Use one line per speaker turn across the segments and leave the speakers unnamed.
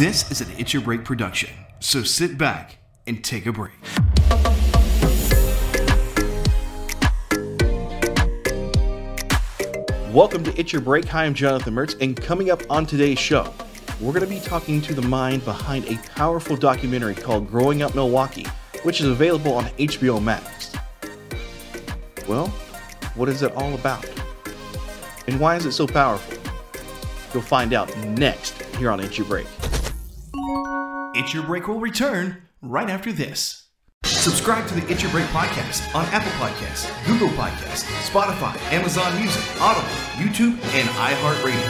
This is an It's Your Break production, so sit back and take a break. Welcome to It's Your Break. Hi, I'm Jonathan Mertz, and coming up on today's show, we're going to be talking to the mind behind a powerful documentary called Growing Up Milwaukee, which is available on HBO Max. Well, what is it all about? And why is it so powerful? You'll find out next here on It's Your Break. It's Your Break will return right after this. Subscribe to the It's Your Break podcast on Apple Podcasts, Google Podcasts, Spotify, Amazon Music, Audible, YouTube, and iHeartRadio.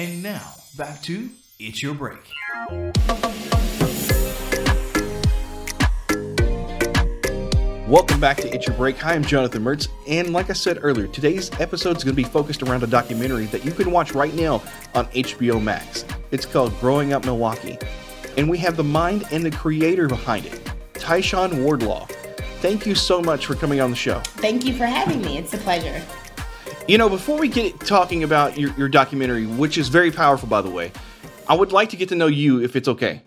And now, back to It's Your Break. Welcome back to It's Your Break. Hi, I'm Jonathan Mertz, and like I said earlier, today's episode is going to be focused around a documentary that you can watch right now on HBO Max. It's called Growing Up Milwaukee, and we have the mind and the creator behind it, Tyshawn Wardlaw. Thank you so much for coming on the show.
Thank you for having me. It's a pleasure.
You know, before we get talking about your, your documentary, which is very powerful, by the way, I would like to get to know you if it's okay.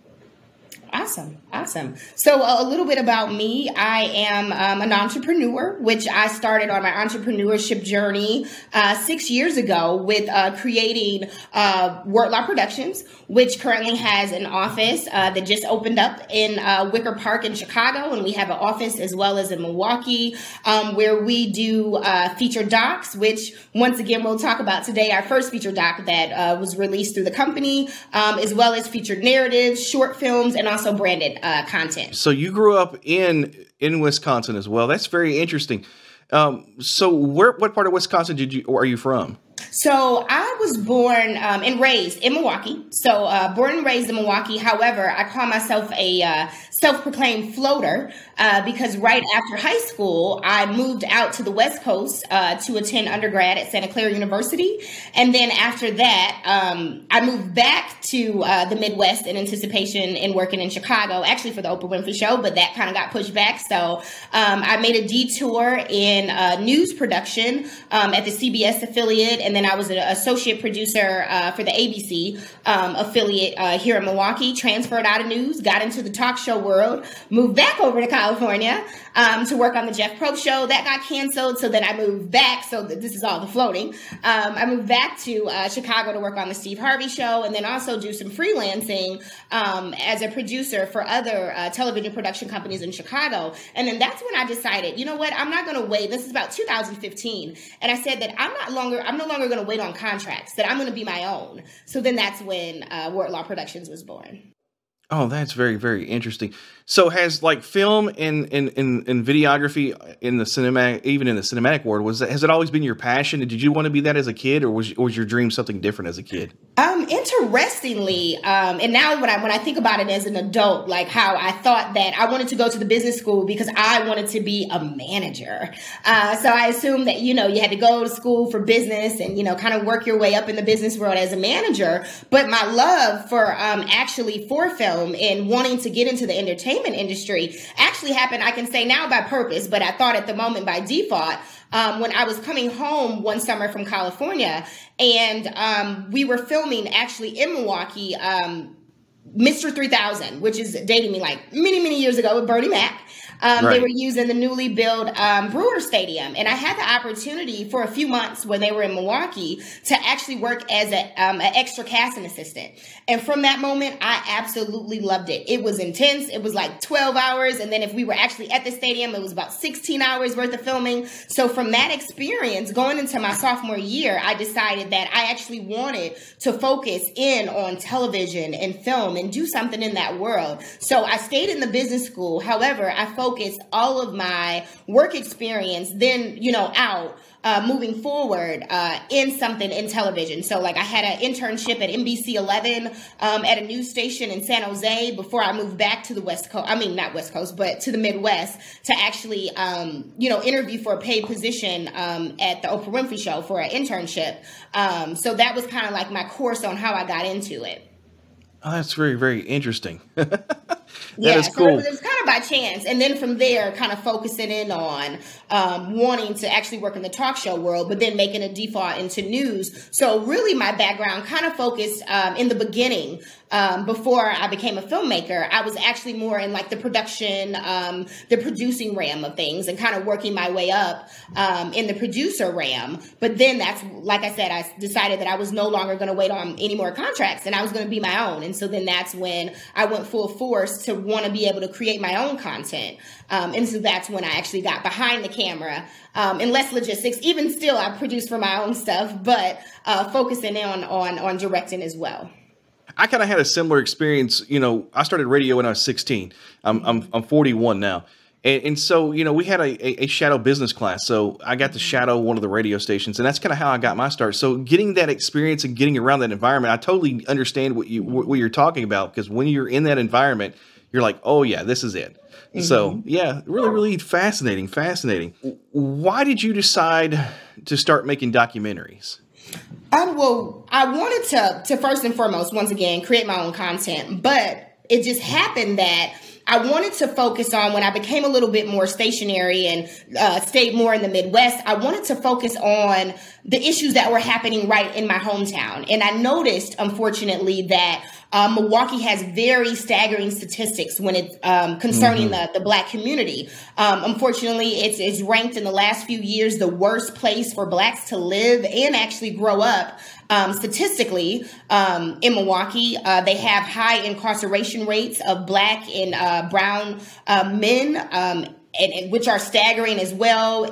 Awesome. Awesome. So, uh, a little bit about me. I am um, an entrepreneur, which I started on my entrepreneurship journey uh, six years ago with uh, creating uh, Law Productions, which currently has an office uh, that just opened up in uh, Wicker Park in Chicago. And we have an office as well as in Milwaukee, um, where we do uh, feature docs, which once again we'll talk about today. Our first feature doc that was released through the company, um, as well as featured narratives, short films, and also branded uh, content.
So you grew up in in Wisconsin as well. That's very interesting. Um, so where what part of Wisconsin did you or are you from?
So I was born um, and raised in Milwaukee. So uh, born and raised in Milwaukee. However, I call myself a uh, self-proclaimed floater uh, because right after high school, I moved out to the West Coast uh, to attend undergrad at Santa Clara University, and then after that, um, I moved back to uh, the Midwest in anticipation in working in Chicago, actually for the Oprah Winfrey Show, but that kind of got pushed back. So um, I made a detour in uh, news production um, at the CBS affiliate, and then I was an associate producer uh, for the ABC um, affiliate uh, here in Milwaukee. Transferred out of news, got into the talk show world, moved back over to California um, to work on the Jeff Probst show. That got canceled, so then I moved back. So this is all the floating. Um, I moved back to uh, Chicago to work on the Steve Harvey show, and then also do some freelancing um, as a producer for other uh, television production companies in Chicago. And then that's when I decided, you know what, I'm not going to wait. This is about 2015, and I said that I'm not longer. I'm no longer going to wait on contracts. That I'm going to be my own. So then that's when uh, Wardlaw Productions was born.
Oh, that's very, very interesting. So has like film and and, and, and videography in the cinematic, even in the cinematic world, was that, has it always been your passion? Did you want to be that as a kid, or was was your dream something different as a kid?
Um, interestingly, um, and now when I when I think about it as an adult, like how I thought that I wanted to go to the business school because I wanted to be a manager. Uh, so I assumed that you know you had to go to school for business and you know kind of work your way up in the business world as a manager. But my love for um, actually for film and wanting to get into the entertainment entertainment industry actually happened, I can say now by purpose, but I thought at the moment by default. Um, when I was coming home one summer from California, and um, we were filming actually in Milwaukee, um, Mr. 3000, which is dating me like many, many years ago with Bernie Mac. Um, right. They were using the newly built um, Brewer Stadium, and I had the opportunity for a few months when they were in Milwaukee to actually work as a, um, an extra casting assistant. And from that moment, I absolutely loved it. It was intense. It was like 12 hours, and then if we were actually at the stadium, it was about 16 hours worth of filming. So from that experience, going into my sophomore year, I decided that I actually wanted to focus in on television and film and do something in that world. So I stayed in the business school. However, I focused all of my work experience then, you know, out uh, moving forward uh, in something in television. So, like, I had an internship at NBC 11 um, at a news station in San Jose before I moved back to the West Coast. I mean, not West Coast, but to the Midwest to actually, um, you know, interview for a paid position um, at the Oprah Winfrey Show for an internship. Um, so, that was kind of like my course on how I got into it.
Oh, that's very, very interesting.
yeah, is cool. So it was kind of by chance. And then from there, kind of focusing in on um, wanting to actually work in the talk show world, but then making a default into news. So really, my background kind of focused um, in the beginning um, before I became a filmmaker, I was actually more in like the production, um, the producing ram of things and kind of working my way up um, in the producer ram. But then that's, like I said, I decided that I was no longer going to wait on any more contracts and I was going to be my own. And so then that's when I went full force to want to be able to create my own content. Um, and so that's when I actually got behind the camera um, and less logistics. Even still, I produce for my own stuff, but uh, focusing on, on, on directing as well.
I kind of had a similar experience. You know, I started radio when I was 16. I'm I'm, I'm 41 now. And, and, so, you know, we had a, a, shadow business class. So I got to shadow one of the radio stations, and that's kind of how I got my start. So getting that experience and getting around that environment, I totally understand what you what you're talking about because when you're in that environment, you're like, oh yeah, this is it. Mm-hmm. So yeah, really, really fascinating, fascinating. Why did you decide to start making documentaries?
Um, well, I wanted to to first and foremost, once again, create my own content, but it just happened that I wanted to focus on when I became a little bit more stationary and uh, stayed more in the Midwest. I wanted to focus on the issues that were happening right in my hometown, and I noticed, unfortunately, that um, Milwaukee has very staggering statistics when it's um, concerning mm-hmm. the, the black community. Um, unfortunately, it's, it's ranked in the last few years the worst place for blacks to live and actually grow up. Um, statistically, um, in Milwaukee, uh, they have high incarceration rates of black and uh, brown uh, men, um, and, and, which are staggering as well.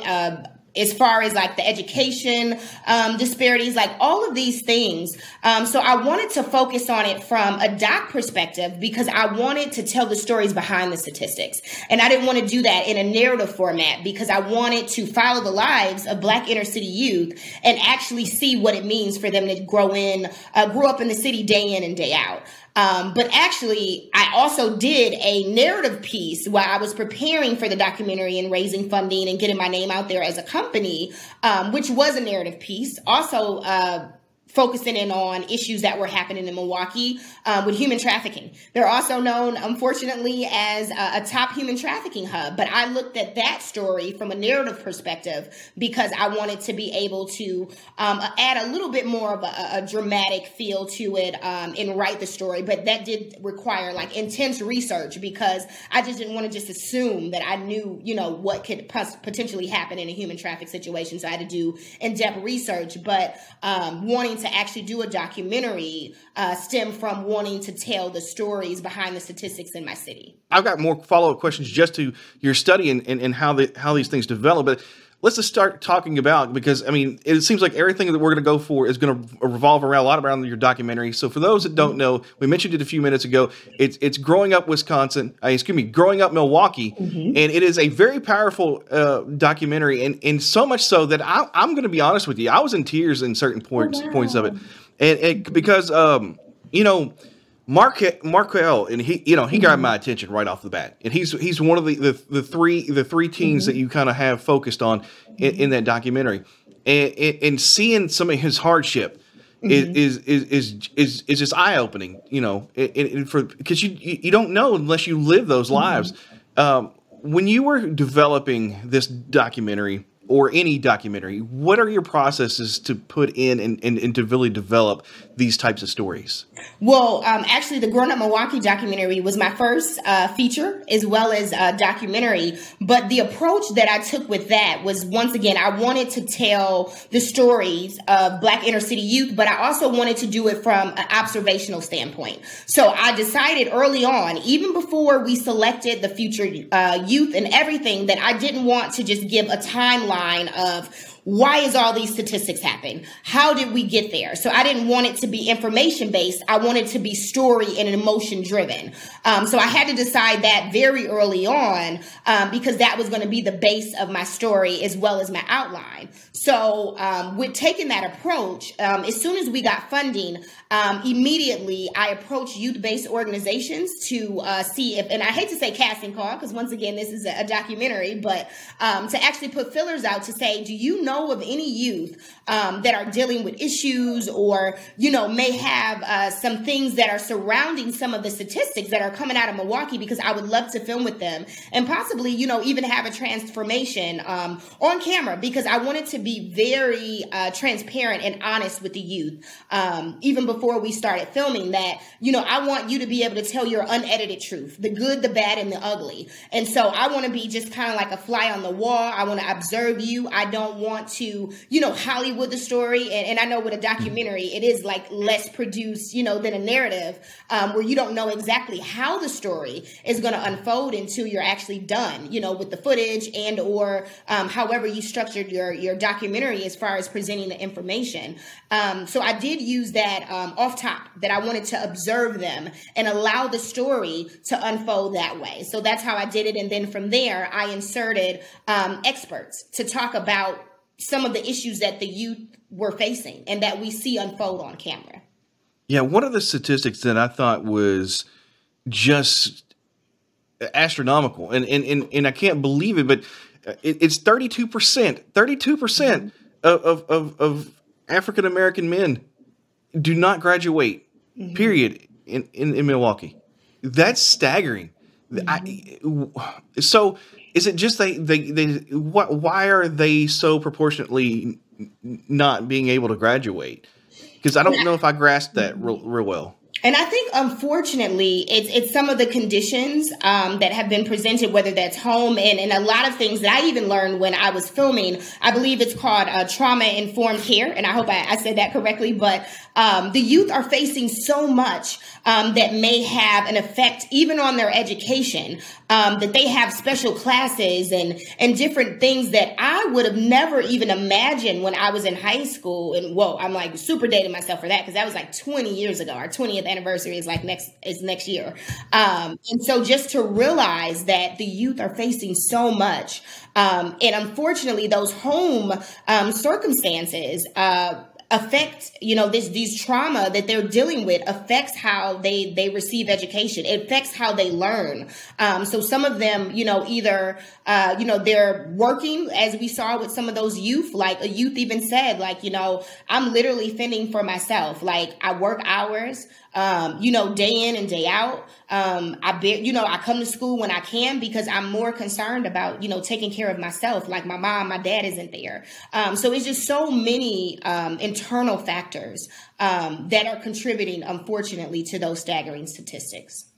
As far as like the education um, disparities, like all of these things. Um, so I wanted to focus on it from a doc perspective because I wanted to tell the stories behind the statistics. And I didn't want to do that in a narrative format because I wanted to follow the lives of Black inner city youth and actually see what it means for them to grow in, uh, grow up in the city day in and day out. Um, but actually, I also did a narrative piece while I was preparing for the documentary and raising funding and getting my name out there as a company, um, which was a narrative piece. Also, uh, focusing in on issues that were happening in Milwaukee um, with human trafficking. They're also known, unfortunately, as a, a, top human trafficking hub. But I looked at that story from a narrative perspective because I wanted to be able to um, add a little bit more of a, a dramatic feel to it um, and write the story. But that did require like intense research because I just didn't want to just assume that I knew, you know, what could potentially happen in a human traffic situation. So I had to do in depth research, but um, wanting to to actually do a documentary uh, stem from wanting to tell the stories behind the statistics in my city.
I've got more follow up questions just to your study and, and, and how the how these things develop, but let's just start talking about because I mean it seems like everything that we're going to go for is going to revolve around a lot around your documentary. So for those that don't know, we mentioned it a few minutes ago. It's it's growing up Wisconsin. Uh, excuse me, growing up Milwaukee, mm-hmm. and it is a very powerful uh, documentary, and and so much so that I, am going to be honest with you, I was in tears in certain points oh, wow. points of it, and, and because um you know Mark Marquel, and he, you know, he got mm-hmm. my attention right off the bat, and he's he's one of the the, the three the three teens mm-hmm. that you kind of have focused on in, in that documentary, and, and, and seeing some of his hardship. Mm-hmm. Is, is is is is just eye opening, you know, and, and for because you you don't know unless you live those mm-hmm. lives. Um, when you were developing this documentary, or any documentary, what are your processes to put in and, and, and to really develop these types of stories?
Well, um, actually, the Growing Up Milwaukee documentary was my first uh, feature as well as a documentary. But the approach that I took with that was once again, I wanted to tell the stories of Black inner city youth, but I also wanted to do it from an observational standpoint. So I decided early on, even before we selected the future uh, youth and everything, that I didn't want to just give a timeline of why is all these statistics happen? How did we get there? So I didn't want it to be information based. I wanted to be story and emotion driven. Um, so I had to decide that very early on um, because that was going to be the base of my story as well as my outline. So um, with taking that approach, um, as soon as we got funding, um, immediately I approached youth based organizations to uh, see if, and I hate to say casting call because once again this is a, a documentary, but um, to actually put fillers out to say, do you know know of any youth um, that are dealing with issues or, you know, may have uh, some things that are surrounding some of the statistics that are coming out of Milwaukee, because I would love to film with them and possibly, you know, even have a transformation um, on camera because I wanted to be very uh, transparent and honest with the youth. Um, even before we started filming that, you know, I want you to be able to tell your unedited truth, the good, the bad, and the ugly. And so I want to be just kind of like a fly on the wall. I want to observe you. I don't want to, you know, Hollywood the story. And, and I know with a documentary, it is like less produced, you know, than a narrative um, where you don't know exactly how the story is going to unfold until you're actually done, you know, with the footage and or um, however you structured your your documentary as far as presenting the information. Um, so I did use that um, off top that I wanted to observe them and allow the story to unfold that way. So that's how I did it. And then from there, I inserted um, experts to talk about some of the issues that the youth were facing and that we see unfold on camera.
Yeah, one of the statistics that I thought was just astronomical, and and and, and I can't believe it, but it, it's thirty two percent, thirty two percent of of, of African American men do not graduate. Mm-hmm. Period. In, in, in Milwaukee, that's staggering. Mm-hmm. I, so is it just they they they what why are they so proportionately not being able to graduate? Because I don't know if I grasped that real, real well.
And I think, unfortunately, it's it's some of the conditions um, that have been presented, whether that's home and, and a lot of things that I even learned when I was filming. I believe it's called uh, trauma informed care, and I hope I, I said that correctly. But um, the youth are facing so much um, that may have an effect even on their education. Um, that they have special classes and and different things that I would have never even imagined when I was in high school. And whoa, I'm like super dating myself for that because that was like 20 years ago. Our 20th anniversary is like next is next year. Um, and so just to realize that the youth are facing so much, um, and unfortunately, those home um, circumstances. Uh, affect you know this these trauma that they're dealing with affects how they they receive education. It affects how they learn. Um, so some of them you know either uh, you know they're working as we saw with some of those youth like a youth even said like you know i'm literally fending for myself. Like i work hours um, you know, day in and day out. Um, I be, you know, I come to school when I can because I'm more concerned about, you know, taking care of myself. Like my mom, my dad isn't there. Um, so it's just so many um, internal factors um, that are contributing, unfortunately, to those staggering statistics.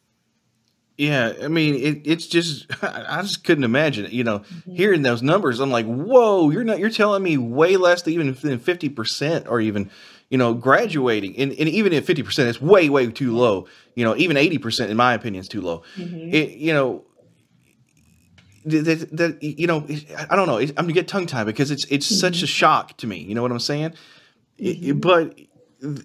Yeah, I mean, it, it's just I just couldn't imagine it. You know, mm-hmm. hearing those numbers, I'm like, whoa, you're not you're telling me way less than even than fifty percent, or even you know, graduating, and, and even at 50%, it's way, way too low. You know, even 80%, in my opinion, is too low. Mm-hmm. It, you know, that, that, you know, I don't know. I'm gonna get tongue tied because it's it's mm-hmm. such a shock to me. You know what I'm saying? Mm-hmm. It, but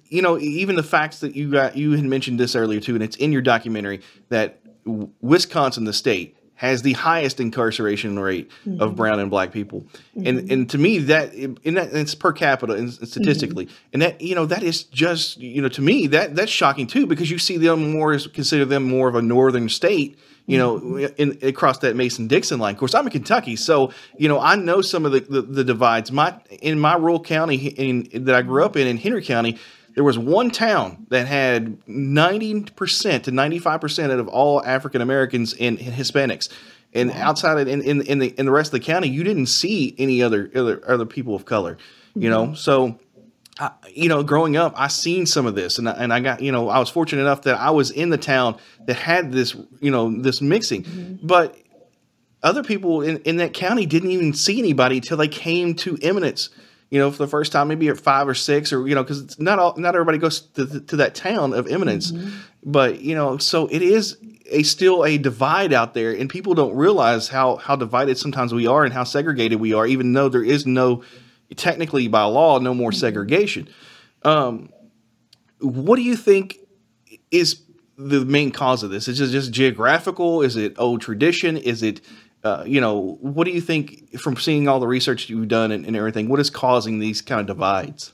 you know, even the facts that you got, you had mentioned this earlier too, and it's in your documentary that Wisconsin, the state, has the highest incarceration rate mm-hmm. of brown and black people, mm-hmm. and and to me that in that it's per capita and statistically, mm-hmm. and that you know that is just you know to me that that's shocking too because you see them more as consider them more of a northern state you know, mm-hmm. in, across that Mason Dixon line. Of course, I'm in Kentucky, so you know I know some of the, the, the divides. My in my rural county in, that I grew up in, in Henry County, there was one town that had 90% to 95% of all African Americans and Hispanics. And outside of in, in, in, the in the rest of the county, you didn't see any other other, other people of color, you know. Mm-hmm. So, I, you know, growing up, I seen some of this, and I, and I got you know, I was fortunate enough that I was in the town that had this you know this mixing, mm-hmm. but other people in, in that county didn't even see anybody until they came to Eminence you know, for the first time, maybe at five or six, or you know, because not all, not everybody goes to, to that town of Eminence, mm-hmm. but you know, so it is a still a divide out there, and people don't realize how how divided sometimes we are and how segregated we are, even though there is no technically by law no more mm-hmm. segregation. Um, what do you think is the main cause of this? Is it just geographical? Is it old tradition? Is it uh, you know, what do you think from seeing all the research you've done and, and everything? What is causing these kind of divides?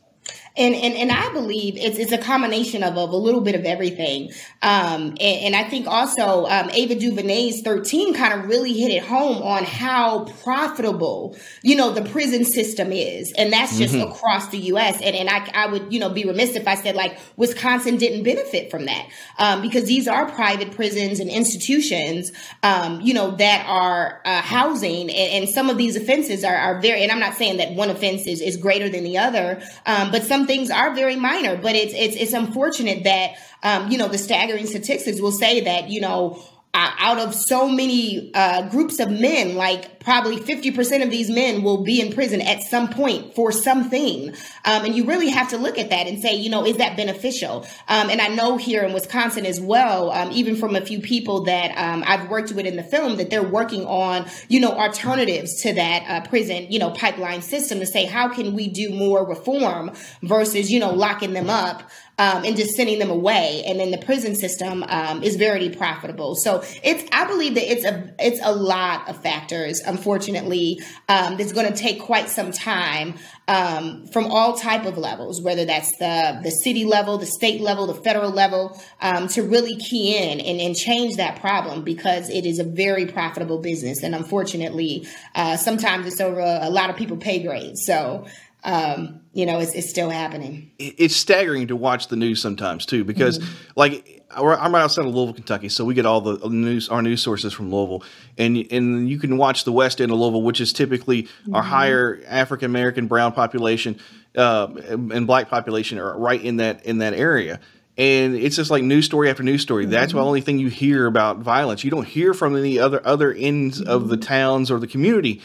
And, and and I believe it's it's a combination of, of a little bit of everything. Um, and, and I think also um, Ava DuVernay's 13 kind of really hit it home on how profitable, you know, the prison system is. And that's just mm-hmm. across the U.S. And, and I, I would, you know, be remiss if I said like Wisconsin didn't benefit from that um, because these are private prisons and institutions, um, you know, that are uh, housing. And, and, some of these offenses are, are very, and I'm not saying that one offense is, is greater than the other, um, but some things are very minor. But it's, it's, it's unfortunate that, um, you know, the staggering statistics will say that, you know, uh, out of so many uh, groups of men, like probably 50% of these men will be in prison at some point for something. Um, and you really have to look at that and say, you know, is that beneficial? Um, and I know here in Wisconsin as well, um, even from a few people that um, I've worked with in the film, that they're working on, you know, alternatives to that uh, prison, you know, pipeline system to say, how can we do more reform versus, you know, locking them up um, and just sending them away. And then the prison system um, is very profitable. So it's I believe that it's a it's a lot of factors. Unfortunately, um, that's going to take quite some time um, from all type of levels, whether that's the the city level, the state level, the federal level, um, to really key in and, and change that problem because it is a very profitable business. And unfortunately, uh, sometimes it's over a, a lot of people pay grades. So um, you know, it's, it's still happening.
It's staggering to watch the news sometimes too, because mm-hmm. like I'm right outside of Louisville, Kentucky, so we get all the news, our news sources from Louisville, and and you can watch the west end of Louisville, which is typically mm-hmm. our higher African American brown population uh, and black population are right in that in that area. And it's just like news story after news story. Mm-hmm. That's the only thing you hear about violence. You don't hear from any other other ends mm-hmm. of the mm-hmm. towns or the community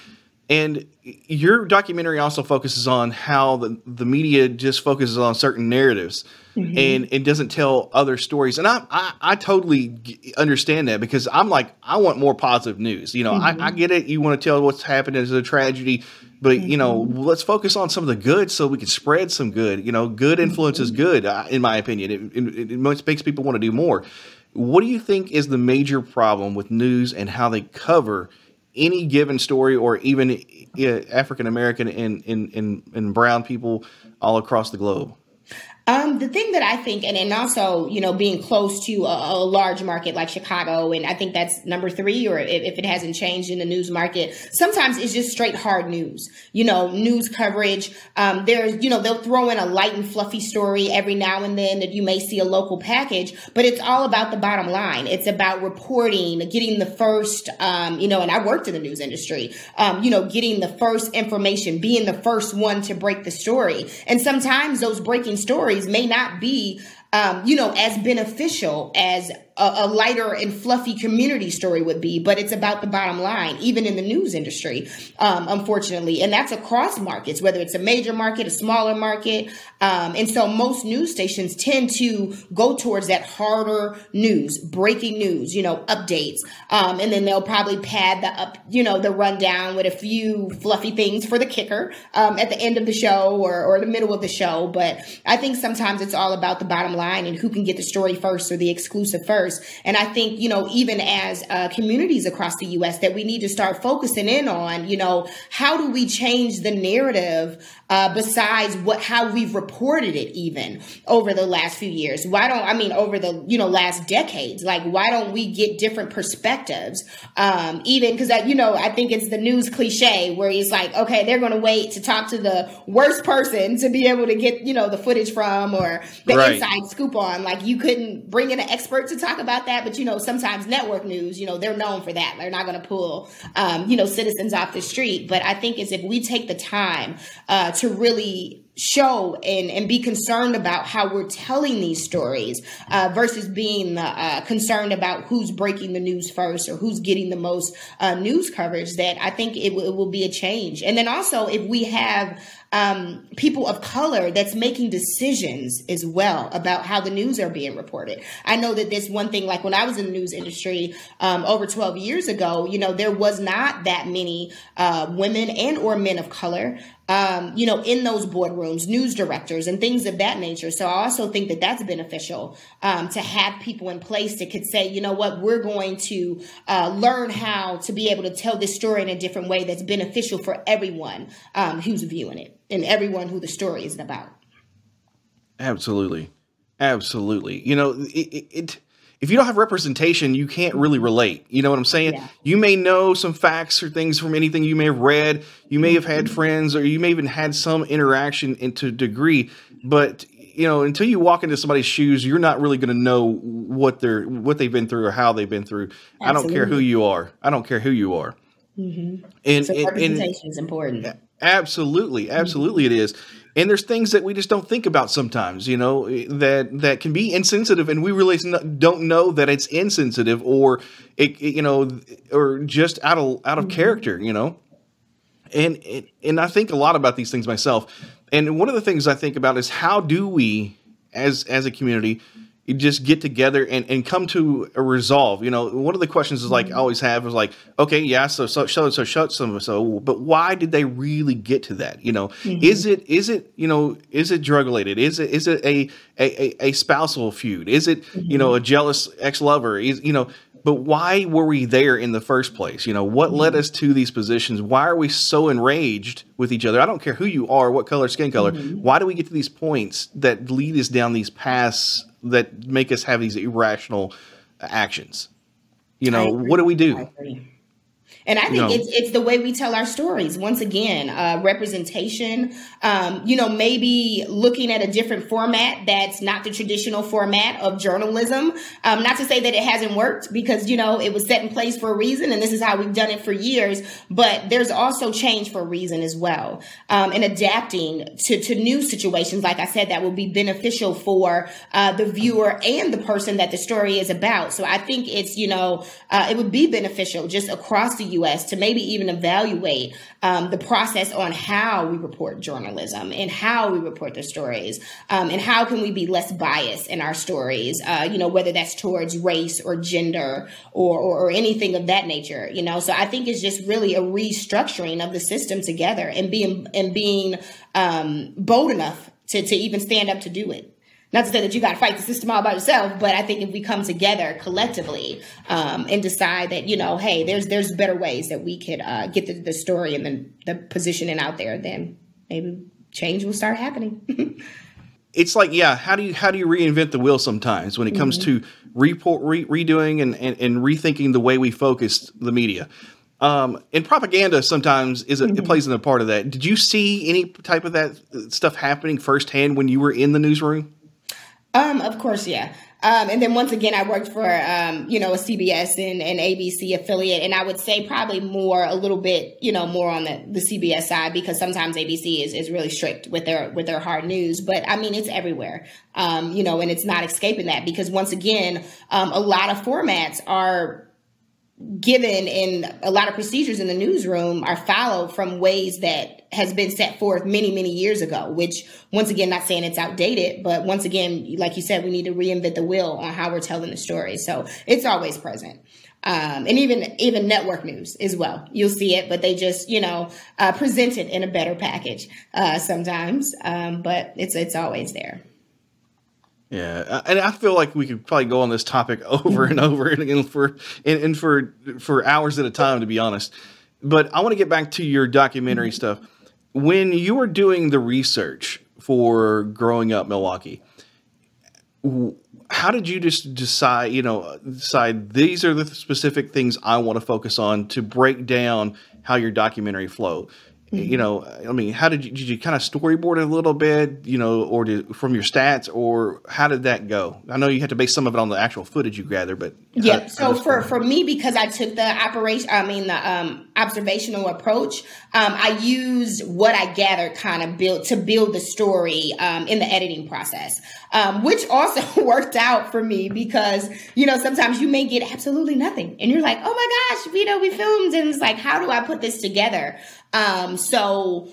and your documentary also focuses on how the, the media just focuses on certain narratives mm-hmm. and it doesn't tell other stories. And I, I, I, totally understand that because I'm like, I want more positive news. You know, mm-hmm. I, I, get it. You want to tell what's happened as a tragedy, but mm-hmm. you know, mm-hmm. let's focus on some of the good so we can spread some good. You know, good influence is mm-hmm. good, uh, in my opinion. It, it, it makes people want to do more. What do you think is the major problem with news and how they cover – any given story or even eh, African American and, and, and, and brown people all across the globe?
Um, the thing that I think, and, and also, you know, being close to a, a, large market like Chicago, and I think that's number three, or if, if, it hasn't changed in the news market, sometimes it's just straight hard news, you know, news coverage. Um, there's, you know, they'll throw in a light and fluffy story every now and then that you may see a local package, but it's all about the bottom line. It's about reporting, getting the first, um, you know, and I worked in the news industry, um, you know, getting the first information, being the first one to break the story. And sometimes those breaking stories may not be um, you know, as beneficial as a, a, lighter and fluffy community story would be, but it's about the bottom line, even in the news industry, um, unfortunately. And that's across markets, whether it's a major market, a smaller market. Um, and so most news stations tend to go towards that harder news, breaking news, you know, updates. Um, and then they'll probably pad the up, you know, the rundown with a few fluffy things for the kicker um, at the end of the show or, or the middle of the show. But I think sometimes it's all about the bottom line and who can get the story first or the exclusive first first. And I think, you know, even as uh, communities across the U.S., that we need to start focusing in on, you know, how do we change the narrative uh, besides what how we've reported it even over the last few years? Why don't I mean over the you know last decades? Like why don't we get different perspectives? Um, even because you know I think it's the news cliche where it's like, okay, they're going to wait to talk to the worst person to be able to get you know the footage from or the right. inside scoop on. Like you couldn't bring in an expert to talk talk about that, but you know, sometimes network news, you know, they're known for that. They're not going to pull, um, you know, citizens off the street. But I think is if we take the time uh, to really show and, and be concerned about how we're telling these stories uh, versus being uh, concerned about who's breaking the news first or who's getting the most uh, news coverage that i think it, w- it will be a change and then also if we have um, people of color that's making decisions as well about how the news are being reported. I know that this one thing, like when I was in the news industry um, over 12 years ago, you know, there was not that many uh, women and or men of color um, you know, in those boardrooms, news directors and things of that nature. So I also think that that's beneficial um, to have people in place that could say, you know what, we're going to uh, learn how to be able to tell this story in a different way that's beneficial for everyone um, who's viewing it and everyone who the story is about.
Absolutely, absolutely. You know, it, it, if you don't have representation, you can't really relate. You know what I'm saying? Yeah. You may know some facts or things from anything you may have read. You may have had mm-hmm. friends, or you may even had some interaction into degree. But you know, until you walk into somebody's shoes, you're not really going to know what they're what they've been through or how they've been through. Absolutely. I don't care who you are. I don't care who you are.
Mm-hmm. And, so representation and, is important.
Absolutely, absolutely, it is. And there's things that we just don't think about sometimes, you know, that that can be insensitive, and we really don't know that it's insensitive or it, it you know, or just out of out of mm-hmm. character, you know. And and I think a lot about these things myself. And one of the things I think about is how do we, as as a community, just get together and, and come to a resolve. You know, one of the questions is like I always have is like, okay, yeah, so so so so shut some so, but why did they really get to that? You know, mm-hmm. is it is it you know is it drug related? Is it is it a a, a spousal feud? Is it mm-hmm. you know a jealous ex lover? Is you know. But why were we there in the first place? You know, what mm-hmm. led us to these positions? Why are we so enraged with each other? I don't care who you are, what color, skin color. Mm-hmm. Why do we get to these points that lead us down these paths that make us have these irrational actions. You know, what do we do?
And I think no. it's it's the way we tell our stories. Once again, uh, representation. Um, you know, maybe looking at a different format that's not the traditional format of journalism. Um, not to say that it hasn't worked because you know it was set in place for a reason, and this is how we've done it for years. But there's also change for a reason as well, um, and adapting to to new situations. Like I said, that will be beneficial for uh, the viewer and the person that the story is about. So I think it's you know uh, it would be beneficial just across the U.S. to maybe even evaluate um, the process on how we report journalism and how we report the stories, um, and how can we be less biased in our stories. Uh, you know, whether that's towards race or gender or, or, or anything of that nature. You know, so I think it's just really a restructuring of the system together and being and being um, bold enough to to even stand up to do it not to say that you got to fight the system all by yourself, but I think if we come together collectively um, and decide that you know, hey, there's there's better ways that we could uh, get the, the story and the, the positioning out there, then maybe change will start happening.
it's like yeah how do you how do you reinvent the wheel sometimes when it comes mm-hmm. to report re- redoing and, and, and rethinking the way we focus the media um, and propaganda sometimes is a, mm-hmm. it plays in a part of that did you see any type of that stuff happening firsthand when you were in the newsroom
um, of course, yeah. Um, and then once again, I worked for, um, you know, a CBS and an ABC affiliate. And I would say probably more, a little bit, you know, more on the, the CBS side because sometimes ABC is, is really strict with their, with their hard news. But I mean, it's everywhere, um, you know, and it's not escaping that because once again, um, a lot of formats are given in a lot of procedures in the newsroom are followed from ways that has been set forth many many years ago which once again not saying it's outdated but once again like you said we need to reinvent the wheel on how we're telling the story. So it's always present. Um, and even even network news as well. You'll see it but they just you know uh, present it in a better package uh, sometimes. Um, but it's it's always there
yeah, and I feel like we could probably go on this topic over and over again for and, and for for hours at a time, to be honest. But I want to get back to your documentary mm-hmm. stuff. When you were doing the research for growing up Milwaukee, how did you just decide? You know, decide these are the specific things I want to focus on to break down how your documentary flow you know i mean how did you did you kind of storyboard it a little bit you know or did, from your stats or how did that go? I know you had to base some of it on the actual footage you gather but
yeah so for for me because i took the operation i mean the um, observational approach. Um, i used what i gathered kind of built to build the story um, in the editing process um, which also worked out for me because you know sometimes you may get absolutely nothing and you're like oh my gosh know we filmed and it's like how do i put this together? Um, so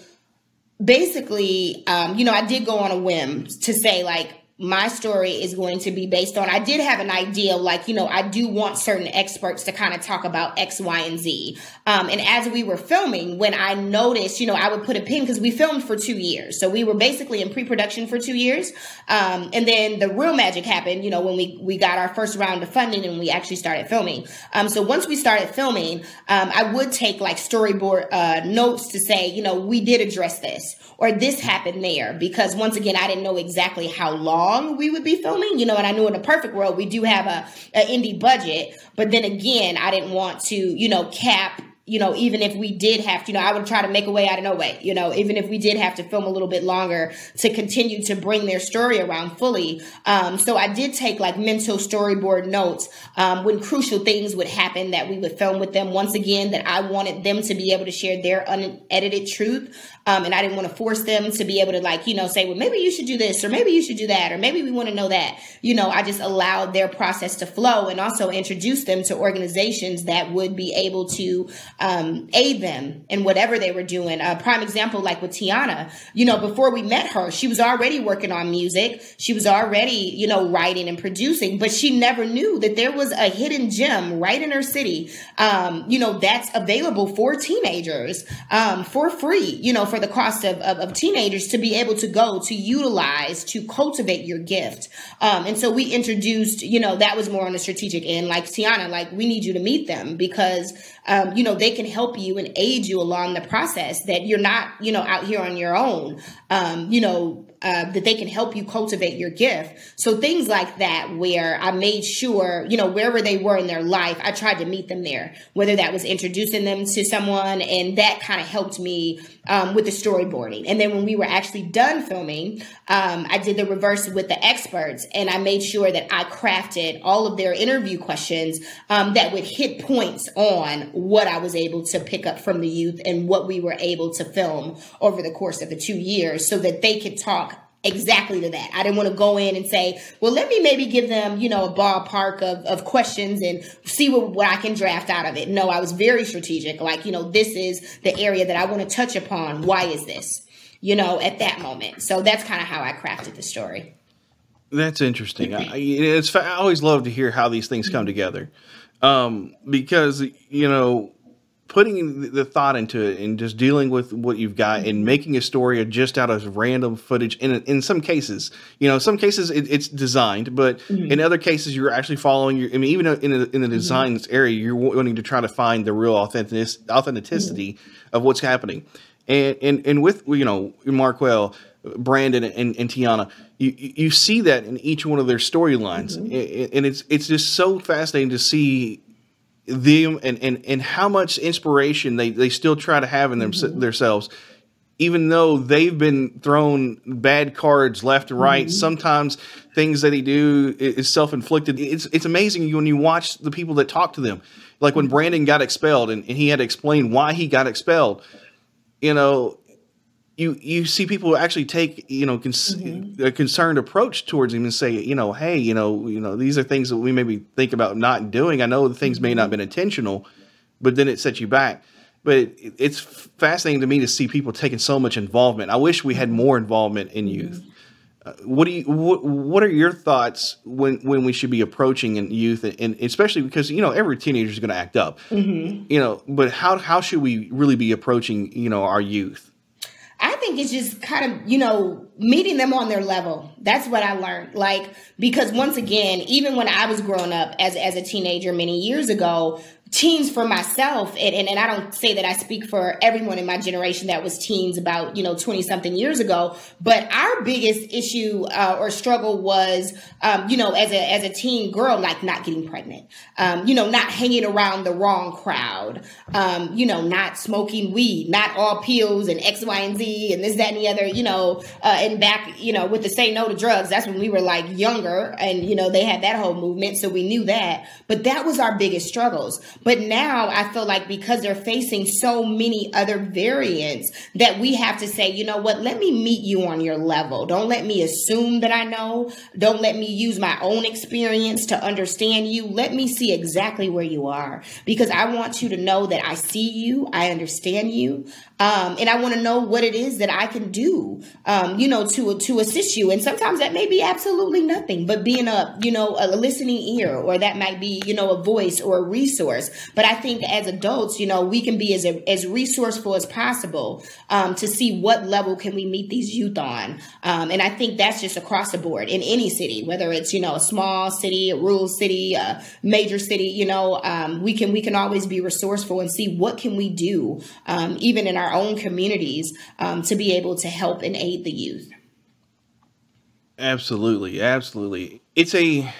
basically, um, you know, I did go on a whim to say like my story is going to be based on. I did have an idea, like, you know, I do want certain experts to kind of talk about X, Y, and Z. Um, and as we were filming, when I noticed, you know, I would put a pin because we filmed for two years. So we were basically in pre production for two years. Um, and then the real magic happened, you know, when we, we got our first round of funding and we actually started filming. Um, so once we started filming, um, I would take like storyboard uh, notes to say, you know, we did address this or this happened there because once again, I didn't know exactly how long we would be filming, you know, and I knew in a perfect world we do have a, a indie budget, but then again, I didn't want to, you know, cap you know, even if we did have to, you know, I would try to make a way out of no way, you know, even if we did have to film a little bit longer to continue to bring their story around fully. Um, so I did take like mental storyboard notes um, when crucial things would happen that we would film with them. Once again, that I wanted them to be able to share their unedited truth. Um, and I didn't want to force them to be able to like, you know, say, well, maybe you should do this or maybe you should do that or maybe we want to know that. You know, I just allowed their process to flow and also introduce them to organizations that would be able to um, aid them in whatever they were doing. A prime example, like with Tiana, you know, before we met her, she was already working on music. She was already, you know, writing and producing, but she never knew that there was a hidden gem right in her city, um, you know, that's available for teenagers um, for free, you know, for the cost of, of, of, teenagers to be able to go to utilize, to cultivate your gift. Um, and so we introduced, you know, that was more on the strategic end, like Tiana, like we need you to meet them because um, you know, they can help you and aid you along the process that you're not, you know, out here on your own. Um, you know, uh, that they can help you cultivate your gift. So things like that, where I made sure, you know, wherever they were in their life, I tried to meet them there, whether that was introducing them to someone, and that kind of helped me um, with the storyboarding. And then when we were actually done filming, um, I did the reverse with the experts, and I made sure that I crafted all of their interview questions um, that would hit points on what I was able to pick up from the youth and what we were able to film over the course of the two years, so that they could talk exactly to that. I didn't want to go in and say, well, let me maybe give them, you know, a ballpark of, of questions and see what, what I can draft out of it. No, I was very strategic. Like, you know, this is the area that I want to touch upon. Why is this? You know, at that moment. So that's kind of how I crafted the story.
That's interesting. I, it's I always love to hear how these things come together, um, because you know putting the thought into it and just dealing with what you've got and making a story just out of random footage in in some cases you know some cases it, it's designed but mm-hmm. in other cases you're actually following your i mean even in, a, in the design mm-hmm. area you're wanting to try to find the real authentic, authenticity mm-hmm. of what's happening and and and with you know marquel brandon and, and tiana you, you see that in each one of their storylines mm-hmm. and it's it's just so fascinating to see them and, and, and how much inspiration they, they still try to have in them, mm-hmm. themselves, even though they've been thrown bad cards left and right. Mm-hmm. Sometimes things that they do is self inflicted. It's, it's amazing when you watch the people that talk to them. Like when Brandon got expelled and, and he had to explain why he got expelled, you know, you you see people actually take you know cons- mm-hmm. a concerned approach towards him and say you know hey you know you know these are things that we maybe think about not doing. I know the things may not have been intentional, but then it sets you back. But it, it's fascinating to me to see people taking so much involvement. I wish we had more involvement in mm-hmm. youth. Uh, what do you what, what are your thoughts when when we should be approaching in youth and, and especially because you know every teenager is going to act up mm-hmm. you know but how how should we really be approaching you know our youth
think it's just kind of, you know, meeting them on their level. That's what I learned. Like, because once again, even when I was growing up as, as a teenager many years ago, teens for myself and, and, and, i don't say that i speak for everyone in my generation that was teens about you know 20 something years ago but our biggest issue uh, or struggle was um, you know as a as a teen girl like not getting pregnant. Um, you know not hanging around the wrong crowd. Um, you know not smoking weed not all pills and x y and z and this that and the other you know uh, and back you know with the say no to drugs. That's when we were like younger and you know they had that whole movement so we knew that. But that was our biggest struggles but now I feel like because they're facing so many other variants that we have to say, you know what, let me meet you on your level. Don't let me assume that I know. Don't let me use my own experience to understand you. Let me see exactly where you are because I want you to know that I see you, I understand you, um, and I want to know what it is that I can do, um, you know, to to assist you. And sometimes that may be absolutely nothing, but being a you know a listening ear, or that might be you know a voice or a resource. But I think as adults, you know, we can be as as resourceful as possible um, to see what level can we meet these youth on. Um, and I think that's just across the board in any city, whether it's you know a small city, a rural city, a major city. You know, um, we can we can always be resourceful and see what can we do, um, even in our own communities, um, to be able to help and aid the youth.
Absolutely, absolutely. It's a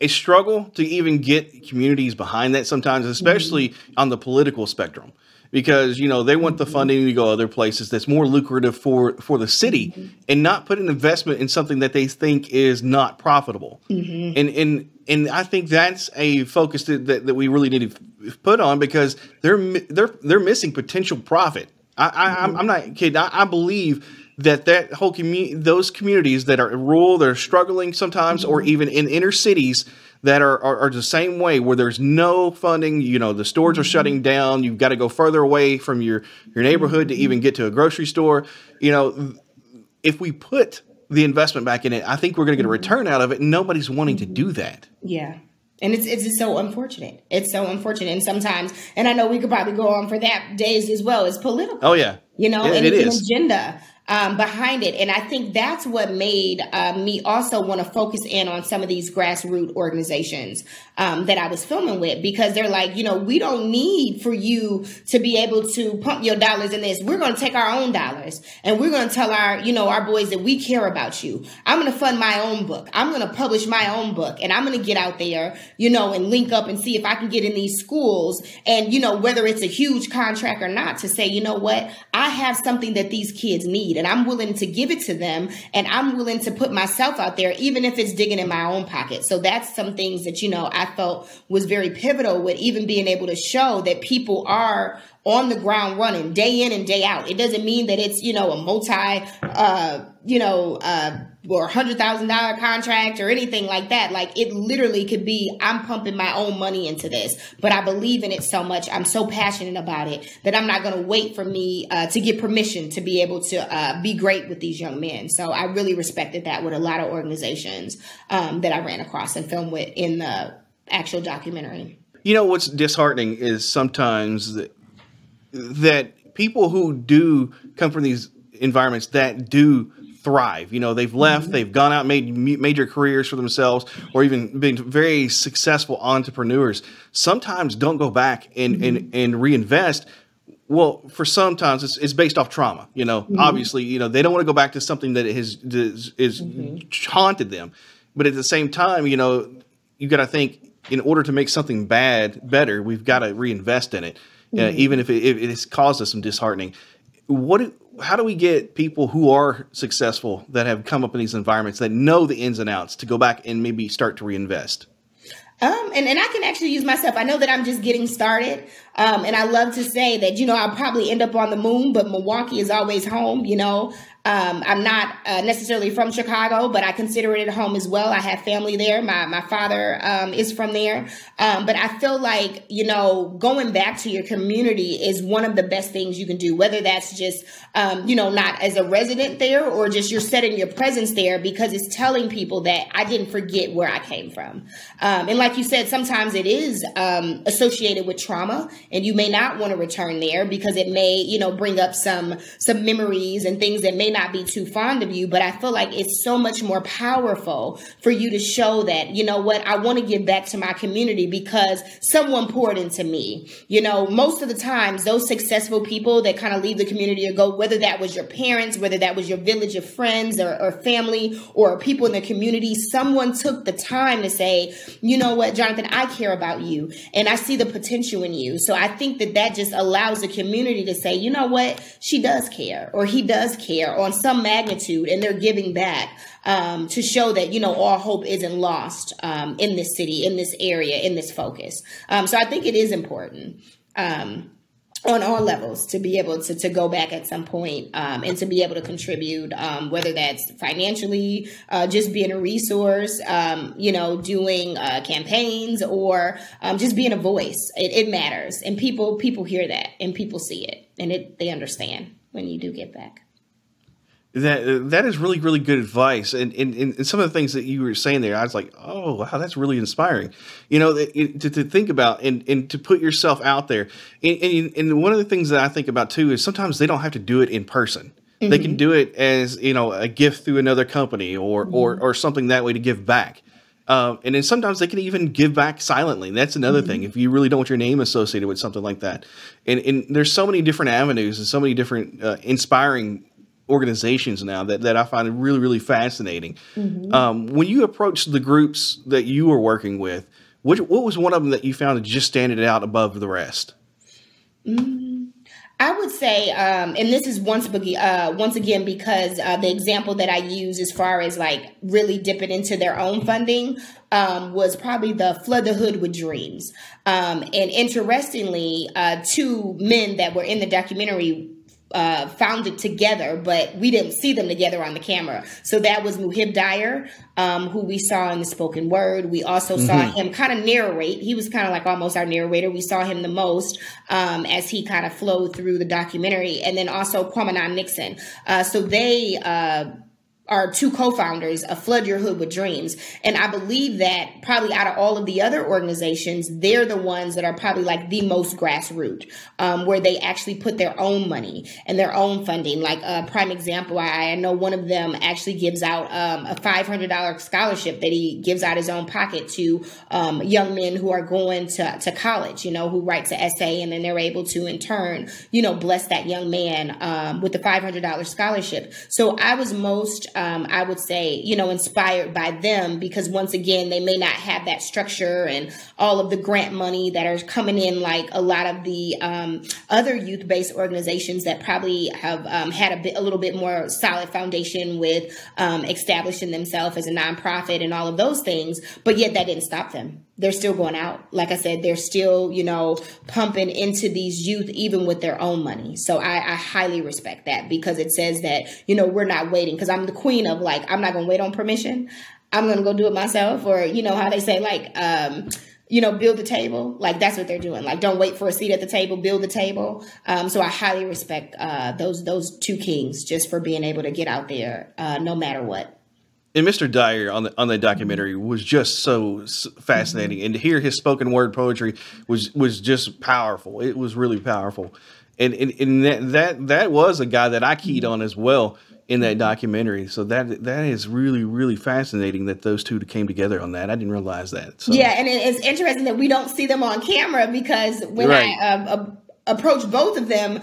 a struggle to even get communities behind that sometimes, especially mm-hmm. on the political spectrum because you know they want the mm-hmm. funding to go other places that's more lucrative for for the city mm-hmm. and not put an investment in something that they think is not profitable mm-hmm. and and and I think that's a focus that, that, that, we really need to put on because they're they're they're missing potential profit. I, I am mm-hmm. not kidding. I, I, believe that that whole community those communities that are rural they're struggling sometimes or mm-hmm. even in inner cities that are, are, are, the same way where there's no funding you know the stores are shutting mm-hmm. down. You've got to go further away from your your neighborhood to even get to a grocery store. You know if we put the investment back in it i think we're going to get a return out of it. And nobody's wanting to do that.
Yeah and it's it's just so unfortunate. It's so unfortunate, and sometimes, and I know we could probably go on for that days as well. It's political.
Oh yeah,
you know,
it,
and
it
it's
is.
an agenda um, behind it. And I think that's what made uh, me also want to focus in on some of these grassroots organizations um, that I was filming with because they're like, you know, we don't need for you to be able to pump your dollars in this. We're going to take our own dollars and we're going to tell our, you know, our boys that we care about you. I'm going to fund my own book. I'm going to publish my own book and I'm going to get out there, you know, and link up and see if I can get in these schools and, you know, whether it's a huge contract or not to say, you know what, I have something that these kids need and I'm willing to give it to them and I'm willing to put myself out there, even if it's digging in my own pocket. So that's some things that, you know, I felt was very pivotal with even being able to show that people are on the ground running day in and day out. It doesn't mean that it's, you know, a multi, uh, you know, uh, or a hundred thousand dollar contract or anything like that. Like it literally could be, I'm pumping my own money into this, but I believe in it so much. I'm so passionate about it that I'm not going to wait for me uh, to get permission to be able to uh, be great with these young men. So I really respected that with a lot of organizations um, that I ran across and filmed with in the actual documentary.
You know what's disheartening is sometimes that, that people who do come from these environments that do thrive. You know, they've left, mm-hmm. they've gone out, made major careers for themselves, or even been very successful entrepreneurs. Sometimes don't go back and mm-hmm. and, and reinvest. Well, for sometimes it's, it's based off trauma. You know, mm-hmm. obviously, you know they don't want to go back to something that has is, is mm-hmm. haunted them. But at the same time, you know, you got to think in order to make something bad better, we've got to reinvest in it, uh, mm-hmm. even if it, if it has caused us some disheartening. What how do we get people who are successful that have come up in these environments that know the ins and outs to go back and maybe start to reinvest?
Um, and, and I can actually use myself. I know that I'm just getting started. Um, and I love to say that, you know, I'll probably end up on the moon, but Milwaukee is always home, you know. Um, I'm not uh, necessarily from Chicago, but I consider it home as well. I have family there. My my father um, is from there, um, but I feel like you know going back to your community is one of the best things you can do. Whether that's just um, you know not as a resident there or just you're setting your presence there because it's telling people that I didn't forget where I came from. Um, and like you said, sometimes it is um, associated with trauma, and you may not want to return there because it may you know bring up some some memories and things that may not not be too fond of you, but I feel like it's so much more powerful for you to show that, you know what, I want to give back to my community because someone poured into me. You know, most of the times, those successful people that kind of leave the community or go, whether that was your parents, whether that was your village of friends or, or family or people in the community, someone took the time to say, you know what, Jonathan, I care about you and I see the potential in you. So I think that that just allows the community to say, you know what, she does care or he does care on some magnitude and they're giving back um, to show that you know all hope isn't lost um, in this city in this area in this focus um, so i think it is important um, on all levels to be able to, to go back at some point, um, and to be able to contribute, um, whether that's financially, uh, just being a resource, um, you know, doing uh, campaigns or um, just being a voice. It, it, matters, and people people hear that and people see it, and it they understand when you do get back.
That that is really really good advice, and, and and some of the things that you were saying there, I was like, oh wow, that's really inspiring. You know, it, to, to think about and and to put yourself out there, and, and, and one of the things that I think about too is sometimes they don't have to do it in person. Mm-hmm. They can mm-hmm. do it as you know a gift through another company or mm-hmm. or or something that way to give back. Um, and then sometimes they can even give back silently. That's another mm-hmm. thing. If you really don't want your name associated with something like that, and, and there's so many different avenues and so many different uh, inspiring organizations now that, that I find really, really fascinating. Mm-hmm. Um, when you approach the groups that you were working with, what, what was one of them that you found just standing out above the rest?
Mm-hmm. I would say, um, and this is once uh, once again because uh, the example that I use as far as like really dipping into their own funding um, was probably the flood the hood with dreams. Um, and interestingly, uh, two men that were in the documentary uh, found it together, but we didn't see them together on the camera. So that was Muhibb Dyer, um, who we saw in the spoken word. We also mm-hmm. saw him kind of narrate. He was kind of like almost our narrator. We saw him the most um, as he kind of flowed through the documentary. And then also Kwabena Nixon. Uh, so they, uh, are two co-founders of Flood Your Hood with Dreams. And I believe that probably out of all of the other organizations, they're the ones that are probably like the most grassroots, um, where they actually put their own money and their own funding. Like a prime example, I, I know one of them actually gives out um, a $500 scholarship that he gives out his own pocket to um, young men who are going to, to college, you know, who writes an essay and then they're able to in turn, you know, bless that young man um, with the $500 scholarship. So I was most um, I would say, you know, inspired by them because once again, they may not have that structure and all of the grant money that are coming in like a lot of the um, other youth based organizations that probably have um, had a bit, a little bit more solid foundation with um, establishing themselves as a nonprofit and all of those things. But yet that didn't stop them they're still going out. Like I said, they're still, you know, pumping into these youth even with their own money. So I, I highly respect that because it says that, you know, we're not waiting because I'm the queen of like, I'm not going to wait on permission. I'm going to go do it myself. Or, you know, how they say like, um, you know, build the table. Like that's what they're doing. Like, don't wait for a seat at the table. Build the table. Um, so I highly respect uh, those those two kings just for being able to get out there, uh, no matter what
and Mr. Dyer on the on the documentary was just so fascinating, and to hear his spoken word poetry was was just powerful. It was really powerful, and and, and that, that that was a guy that I keyed on as well in that documentary. So that that is really really fascinating that those two came together on that. I didn't realize that. So.
Yeah, and it's interesting that we don't see them on camera because when right. I um, approach both of them,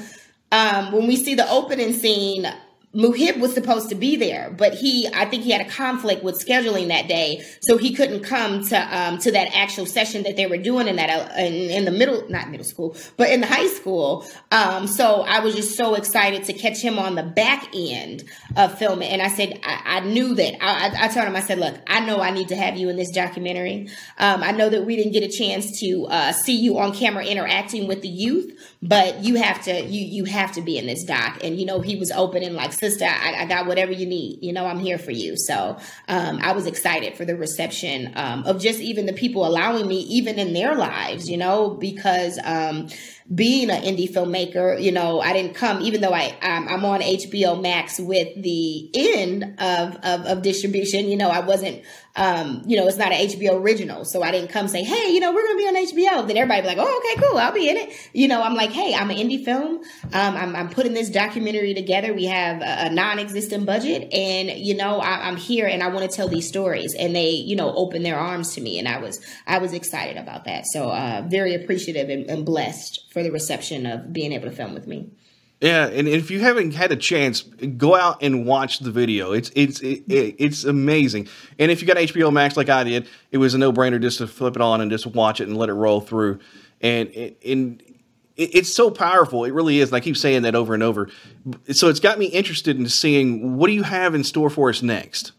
um, when we see the opening scene Muhibb was supposed to be there, but he, I think he had a conflict with scheduling that day, so he couldn't come to um, to that actual session that they were doing in that uh, in, in the middle, not middle school, but in the high school. Um, so I was just so excited to catch him on the back end of filming, and I said I, I knew that. I, I, I, told him I said, look, I know I need to have you in this documentary. Um, I know that we didn't get a chance to uh, see you on camera interacting with the youth, but you have to you you have to be in this doc, and you know he was open and like sister, I, I, got whatever you need. You know, I'm here for you. So um, I was excited for the reception um, of just even the people allowing me, even in their lives, you know, because um, being an indie filmmaker, you know, I didn't come, even though I I'm on HBO Max with the end of, of, of distribution. You know, I wasn't, um, you know, it's not an HBO original, so I didn't come say, hey, you know, we're gonna be on HBO. Then everybody be like, oh, okay, cool, I'll be in it. You know, I'm like, hey, I'm an indie film. Um, I'm, I'm putting this documentary together. We have a, a non-existent budget, and you know, I, I'm here and I want to tell these stories. And they, you know, open their arms to me, and I was I was excited about that. So uh, very appreciative and, and blessed for the reception of being able to film with me.
Yeah, and if you haven't had a chance, go out and watch the video. It's it's it, it's amazing. And if you got HBO Max like I did, it was a no brainer just to flip it on and just watch it and let it roll through. And and it's so powerful. It really is. And I keep saying that over and over. So it's got me interested in seeing what do you have in store for us next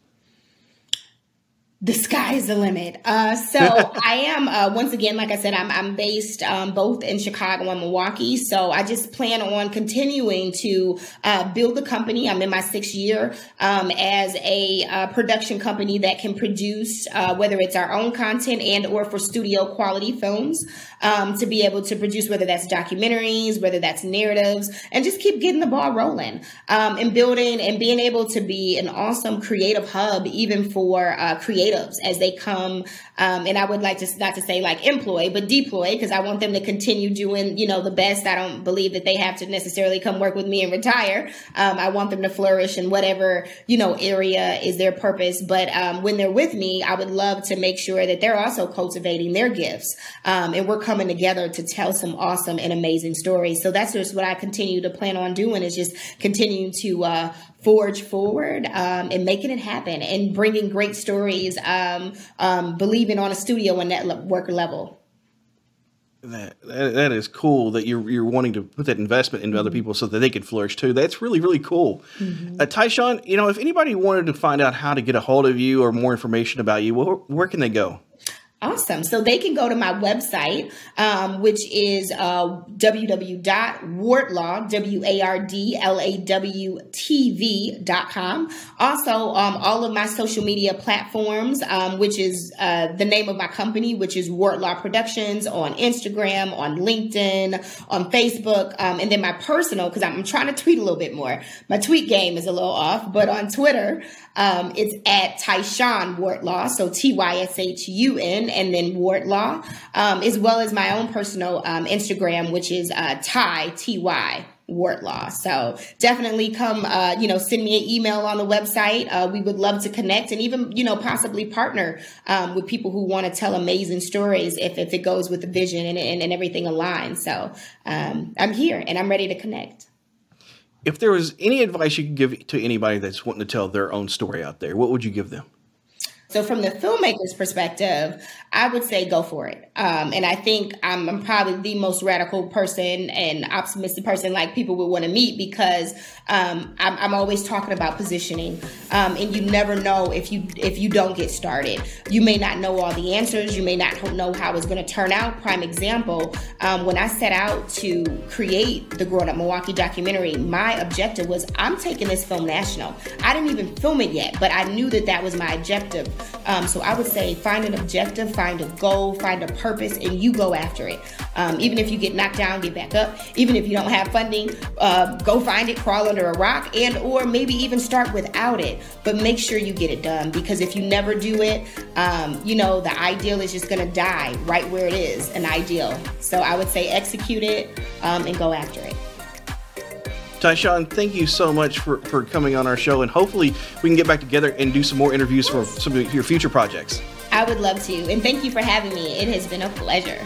the sky is the limit. Uh, so I am uh, once again, like I said, I'm I'm based um, both in Chicago and Milwaukee. So I just plan on continuing to uh, build the company. I'm in my sixth year um, as a uh, production company that can produce uh, whether it's our own content and or for studio quality films um, to be able to produce whether that's documentaries, whether that's narratives, and just keep getting the ball rolling um, and building and being able to be an awesome creative hub even for uh, creative as they come. Um, and I would like to not to say like employ, but deploy because I want them to continue doing you know the best. I don't believe that they have to necessarily come work with me and retire. Um, I want them to flourish in whatever you know area is their purpose. But um, when they're with me, I would love to make sure that they're also cultivating their gifts, um, and we're coming together to tell some awesome and amazing stories. So that's just what I continue to plan on doing is just continuing to uh, forge forward um, and making it happen and bringing great stories, um, um, believing on a studio and network level.
That, that, that is cool that you're you're wanting to put that investment into other mm-hmm. people so that they can flourish too. That's really really cool. Mm-hmm. Uh, Tyshun, you know, if anybody wanted to find out how to get a hold of you or more information about you, where, where can they go?
Awesome. So they can go to my website, um, which is uh, www.wardlaw. Also, um, all of my social media platforms, um, which is uh, the name of my company, which is Wardlaw Productions on Instagram, on LinkedIn, on Facebook, um, and then my personal, because I'm trying to tweet a little bit more. My tweet game is a little off, but on Twitter, um, it's at Tyshun Wardlaw, so T Y S H U N, and then Wardlaw, um, as well as my own personal um, Instagram, which is uh, Ty T Y Wardlaw. So definitely come, uh, you know, send me an email on the website. Uh, we would love to connect and even, you know, possibly partner um, with people who want to tell amazing stories if, if it goes with the vision and, and, and everything aligns. So um, I'm here and I'm ready to connect
if there was any advice you could give to anybody that's wanting to tell their own story out there, what would you give them?
So, from the filmmaker's perspective, I would say go for it. Um, and I think I'm, I'm, probably the most radical person and optimistic person like people would want to meet because um, I'm, I'm, always talking about positioning. Um, and you never know if you if you don't get started. You may not know all the answers. You may not know how it's going to turn out. Prime example: um, when I set out to create the Growing Up Milwaukee documentary, my objective was I'm taking this film national. I didn't even film it yet, but I knew that that was my objective. Um, so I would say find an objective, find a goal, find a purpose, and you go after it. Um, even if you get knocked down, get back up. Even if you don't have funding, uh, go find it, crawl under a rock, and or maybe even start without it. But make sure you get it done because if you never do it, um, you know the ideal is just going to die right where it is, an ideal. So I would say execute it um, and go after it.
Tyshun, thank you so much for, for coming on our show, and hopefully we can get back together and do some more interviews for some of your future projects.
I would love to, and thank you for having me. It has been a pleasure.